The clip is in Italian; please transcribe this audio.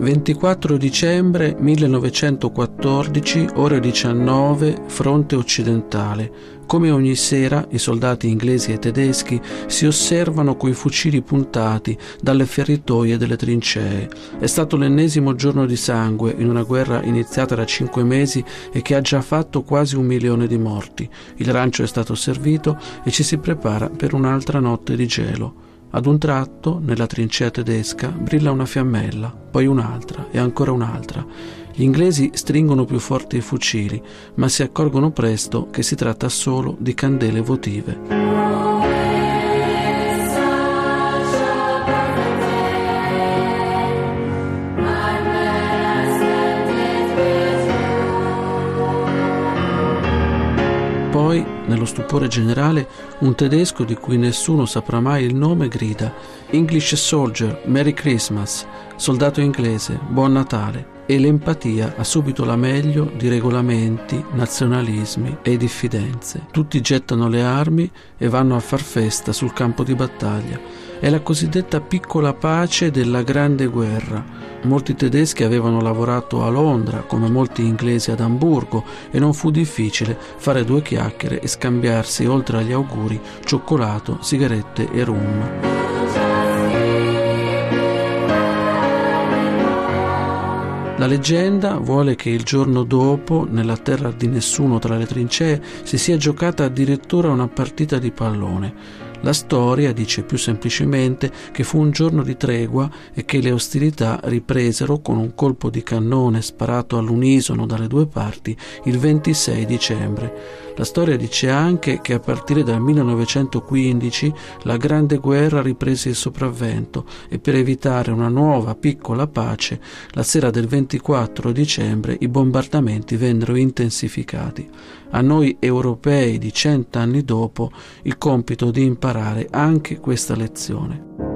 24 dicembre 1914, ore 19, fronte occidentale. Come ogni sera i soldati inglesi e tedeschi si osservano coi fucili puntati dalle feritoie delle trincee. È stato l'ennesimo giorno di sangue in una guerra iniziata da cinque mesi e che ha già fatto quasi un milione di morti. Il rancio è stato servito e ci si prepara per un'altra notte di gelo. Ad un tratto, nella trincea tedesca, brilla una fiammella, poi un'altra e ancora un'altra. Gli inglesi stringono più forte i fucili, ma si accorgono presto che si tratta solo di candele votive. Poi, nello stupore generale, un tedesco di cui nessuno saprà mai il nome grida English Soldier, Merry Christmas, soldato inglese, buon Natale. E l'empatia ha subito la meglio di regolamenti, nazionalismi e diffidenze. Tutti gettano le armi e vanno a far festa sul campo di battaglia. È la cosiddetta piccola pace della grande guerra. Molti tedeschi avevano lavorato a Londra, come molti inglesi ad Amburgo, e non fu difficile fare due chiacchiere e scambiarsi, oltre agli auguri, cioccolato, sigarette e rum. La leggenda vuole che il giorno dopo, nella terra di nessuno tra le trincee, si sia giocata addirittura una partita di pallone. La storia dice più semplicemente che fu un giorno di tregua e che le ostilità ripresero con un colpo di cannone sparato all'unisono dalle due parti il 26 dicembre. La storia dice anche che a partire dal 1915 la Grande Guerra riprese il sopravvento e per evitare una nuova piccola pace, la sera del 24 dicembre i bombardamenti vennero intensificati. A noi europei di cent'anni dopo il compito di imparare anche questa lezione.